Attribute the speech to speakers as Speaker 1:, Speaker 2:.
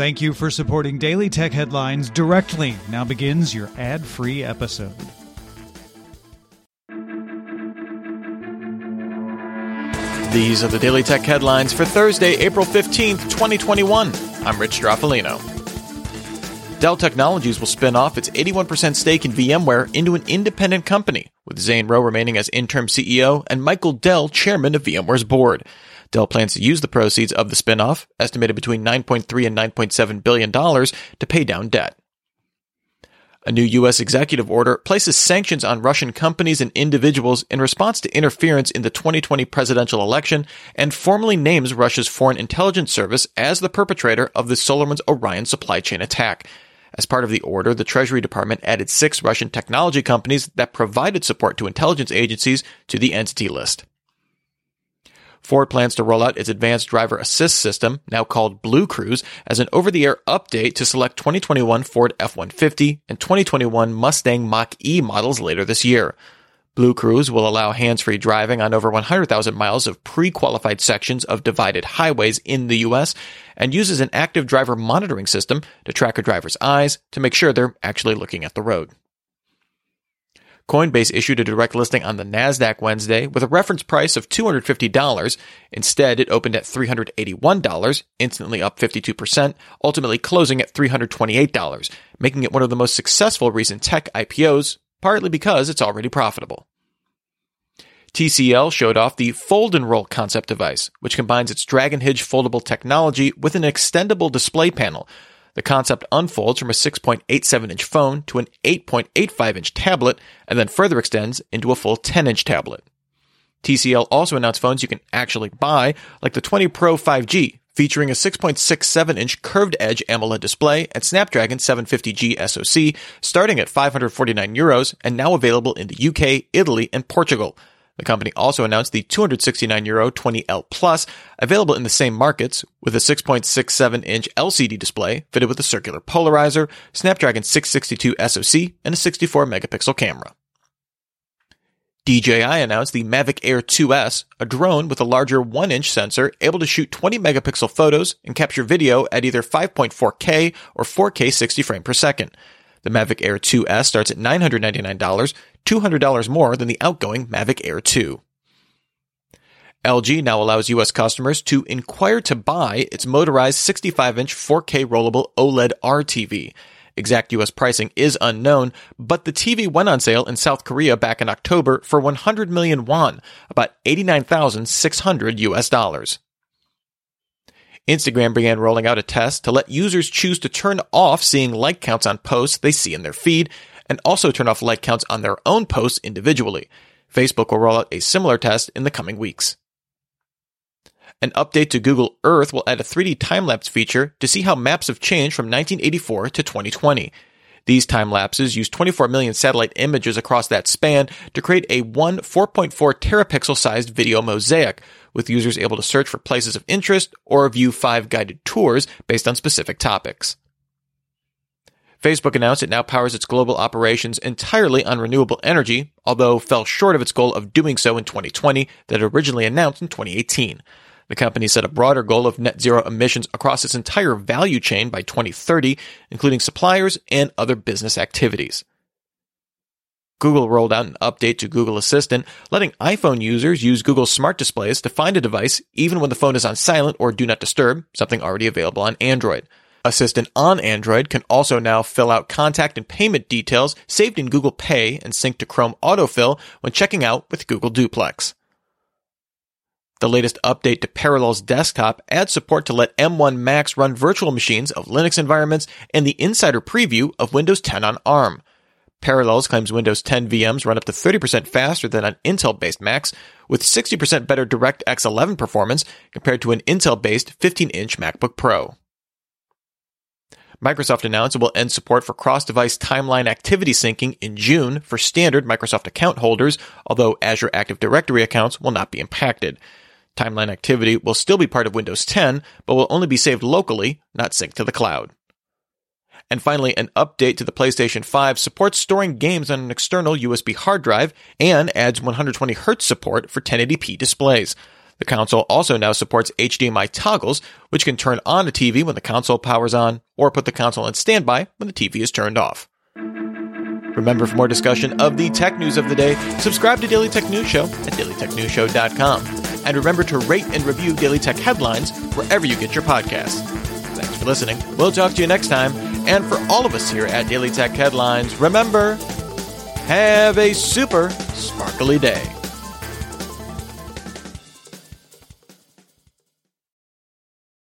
Speaker 1: Thank you for supporting Daily Tech Headlines directly. Now begins your ad free episode.
Speaker 2: These are the Daily Tech Headlines for Thursday, April 15th, 2021. I'm Rich Stroffolino. Dell Technologies will spin off its 81% stake in VMware into an independent company, with Zane Rowe remaining as interim CEO and Michael Dell chairman of VMware's board. Dell plans to use the proceeds of the spinoff, estimated between 9.3 and 9.7 billion dollars, to pay down debt. A new U.S. executive order places sanctions on Russian companies and individuals in response to interference in the 2020 presidential election and formally names Russia's Foreign Intelligence Service as the perpetrator of the SolarWinds Orion supply chain attack. As part of the order, the Treasury Department added six Russian technology companies that provided support to intelligence agencies to the entity list. Ford plans to roll out its advanced driver assist system, now called BlueCruise, as an over-the-air update to select 2021 Ford F-150 and 2021 Mustang Mach-E models later this year. BlueCruise will allow hands-free driving on over 100,000 miles of pre-qualified sections of divided highways in the US and uses an active driver monitoring system to track a driver's eyes to make sure they're actually looking at the road. Coinbase issued a direct listing on the NASDAQ Wednesday with a reference price of $250. Instead, it opened at $381, instantly up 52%, ultimately closing at $328, making it one of the most successful recent tech IPOs, partly because it's already profitable. TCL showed off the Fold and Roll concept device, which combines its Dragon foldable technology with an extendable display panel the concept unfolds from a 6.87 inch phone to an 8.85 inch tablet and then further extends into a full 10 inch tablet. TCL also announced phones you can actually buy, like the 20 Pro 5G, featuring a 6.67 inch curved edge AMOLED display and Snapdragon 750G SoC, starting at 549 euros and now available in the UK, Italy, and Portugal. The company also announced the 269 euro 20L Plus, available in the same markets, with a 6.67 inch LCD display fitted with a circular polarizer, Snapdragon 662 SoC, and a 64 megapixel camera. DJI announced the Mavic Air 2S, a drone with a larger 1 inch sensor able to shoot 20 megapixel photos and capture video at either 5.4K or 4K 60 frames per second. The Mavic Air 2S starts at $999, $200 more than the outgoing Mavic Air 2. LG now allows US customers to inquire to buy its motorized 65 inch 4K rollable OLED RTV. Exact US pricing is unknown, but the TV went on sale in South Korea back in October for 100 million won, about 89,600 US dollars. Instagram began rolling out a test to let users choose to turn off seeing like counts on posts they see in their feed and also turn off like counts on their own posts individually. Facebook will roll out a similar test in the coming weeks. An update to Google Earth will add a 3D time lapse feature to see how maps have changed from 1984 to 2020. These time lapses use 24 million satellite images across that span to create a one 4.4 terapixel sized video mosaic, with users able to search for places of interest or view five guided tours based on specific topics. Facebook announced it now powers its global operations entirely on renewable energy, although fell short of its goal of doing so in 2020 that it originally announced in 2018. The company set a broader goal of net zero emissions across its entire value chain by 2030, including suppliers and other business activities. Google rolled out an update to Google Assistant, letting iPhone users use Google Smart Displays to find a device even when the phone is on silent or do not disturb, something already available on Android. Assistant on Android can also now fill out contact and payment details saved in Google Pay and sync to Chrome Autofill when checking out with Google Duplex. The latest update to Parallels Desktop adds support to let M1 Macs run virtual machines of Linux environments and the insider preview of Windows 10 on ARM. Parallels claims Windows 10 VMs run up to 30% faster than on Intel-based Macs, with 60% better DirectX 11 performance compared to an Intel-based 15-inch MacBook Pro. Microsoft announced it will end support for cross-device timeline activity syncing in June for standard Microsoft account holders, although Azure Active Directory accounts will not be impacted. Timeline activity will still be part of Windows 10, but will only be saved locally, not synced to the cloud. And finally, an update to the PlayStation 5 supports storing games on an external USB hard drive and adds 120Hz support for 1080p displays. The console also now supports HDMI toggles, which can turn on a TV when the console powers on, or put the console in standby when the TV is turned off. Remember, for more discussion of the tech news of the day, subscribe to Daily Tech News Show at dailytechnewsshow.com. And remember to rate and review Daily Tech headlines wherever you get your podcasts. Thanks for listening. We'll talk to you next time. And for all of us here at Daily Tech Headlines, remember, have a super sparkly day.